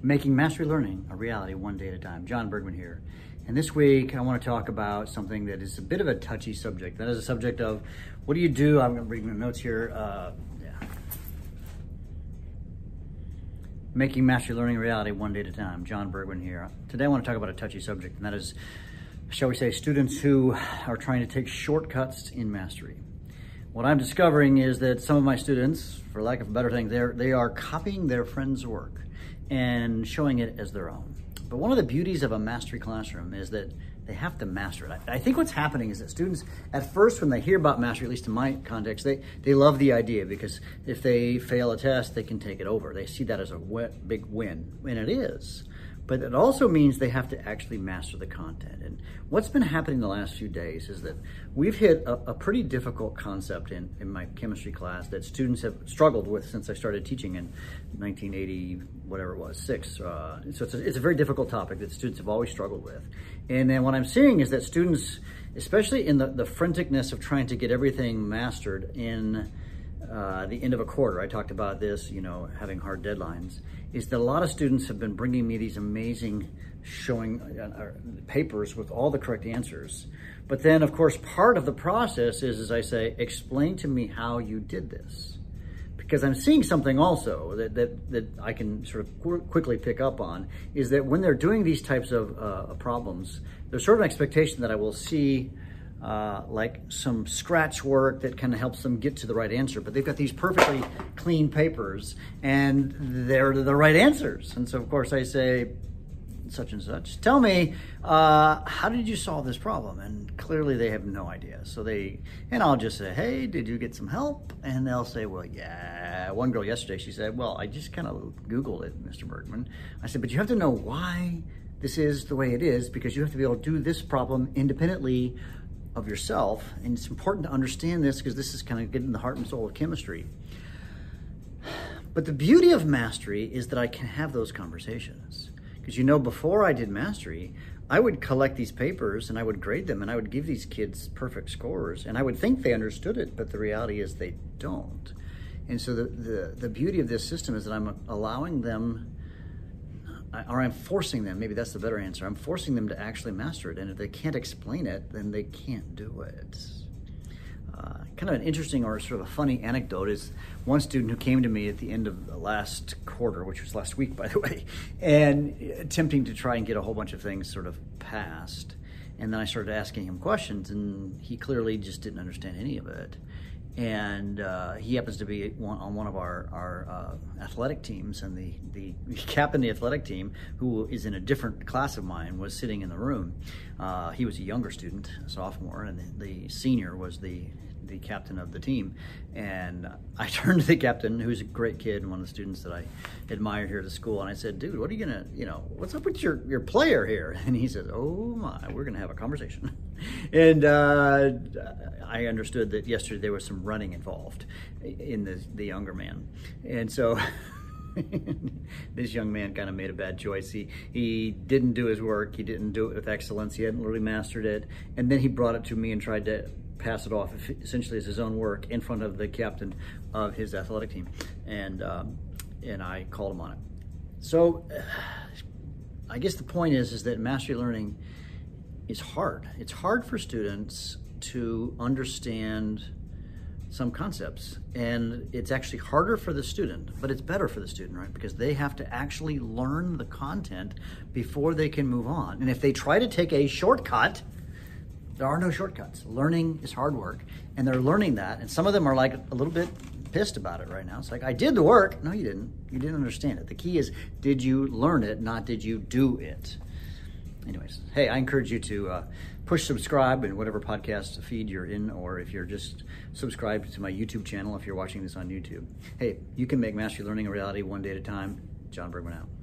Making Mastery Learning a reality one day at a time. Jon Bergmann here. And this week, I want to talk about something that is a bit of a touchy subject. That is a subject of what do you do? I'm going to read my notes here. Uh, yeah. Making Mastery Learning a reality one day at a time. Jon Bergmann here. Today, I want to talk about a touchy subject, and that is, shall we say, students who are trying to take shortcuts in mastery. What I'm discovering is that some of my students, for lack of a better thing, they're, they are copying their friends' work and showing it as their own. But one of the beauties of a mastery classroom is that they have to master it. I, I, think what's happening is that students, at first, when they hear about mastery, at least in my context, they, they love the idea because if they fail a test, they can take it over. They see that as a big win, and it is but it also means they have to actually master the content. And what's been happening the last few days is that we've hit a, a, pretty difficult concept in, in my chemistry class that students have struggled with since I started teaching in 1980, whatever it was, six. Uh, so it's a, it's a very difficult topic that students have always struggled with. And then what I'm seeing is that students, especially in the, the franticness of trying to get everything mastered in uh, the end of a quarter, I talked about this, you know, having hard deadlines, is that a lot of students have been bringing me these amazing showing uh, uh, papers with all the correct answers. But then, of course, part of the process is, as I say, explain to me how you did this. Because I'm seeing something also that, that, that I can sort of qu- quickly pick up on is that when they're doing these types of uh, problems, there's sort of an expectation that I will see uh, like some scratch work that kind of helps them get to the right answer. But they've got these perfectly clean papers and they're the right answers. And so, of course, I say, such and such, tell me, uh, how did you solve this problem? And clearly they have no idea. So they, and I'll just say, hey, did you get some help? And they'll say, well, yeah. One girl yesterday, she said, well, I just kind of Googled it, Mr. Bergmann. I said, but you have to know why this is the way it is because you have to be able to do this problem independently of yourself. And it's important to understand this because this is kind of getting the heart and soul of chemistry. But the beauty of mastery is that I can have those conversations. Because you know, before I did mastery, I would collect these papers and I would grade them and I would give these kids perfect scores. And I would think they understood it, but the reality is they don't. And so the, the, the beauty of this system is that I'm allowing them or I'm forcing them, maybe that's the better answer. I'm forcing them to actually master it. And if they can't explain it, then they can't do it. Uh, kind of an interesting or sort of a funny anecdote is one student who came to me at the end of the last quarter, which was last week, by the way, and attempting to try and get a whole bunch of things sort of passed. And then I started asking him questions, and he clearly just didn't understand any of it and uh, he happens to be one, on one of our, our uh, athletic teams and the, the captain of the athletic team who is in a different class of mine was sitting in the room uh, he was a younger student a sophomore and the, senior was the the captain of the team. And I turned to the captain, who's a great kid and one of the students that I admire here at the school, and I said, "Dude, what are you gonna, you know, what's up with your your player here?" And he said, "Oh my, we're gonna have a conversation." And uh, I understood that yesterday there was some running involved in the the younger man, and so. this young man kind of made a bad choice. He he didn't do his work. He didn't do it with excellence. He hadn't really mastered it. And then he brought it to me and tried to pass it off essentially as his own work in front of the captain of his athletic team, and um, and I called him on it. So, I guess the point is is that mastery learning is hard. It's hard for students to understand some concepts and it's actually harder for the student but it's better for the student right because they have to actually learn the content before they can move on and if they try to take a shortcut there are no shortcuts. Learning is hard work, and they're learning that. And some of them are like a little bit pissed about it right now. It's like, I did the work. No, you didn't. You didn't understand it. The key is, did you learn it, not did you do it? Anyways, hey, I encourage you to uh, push subscribe in whatever podcast feed you're in, or if you're just subscribed to my YouTube channel, if you're watching this on YouTube. Hey, you can make mastery learning a reality one day at a time. Jon Bergmann out.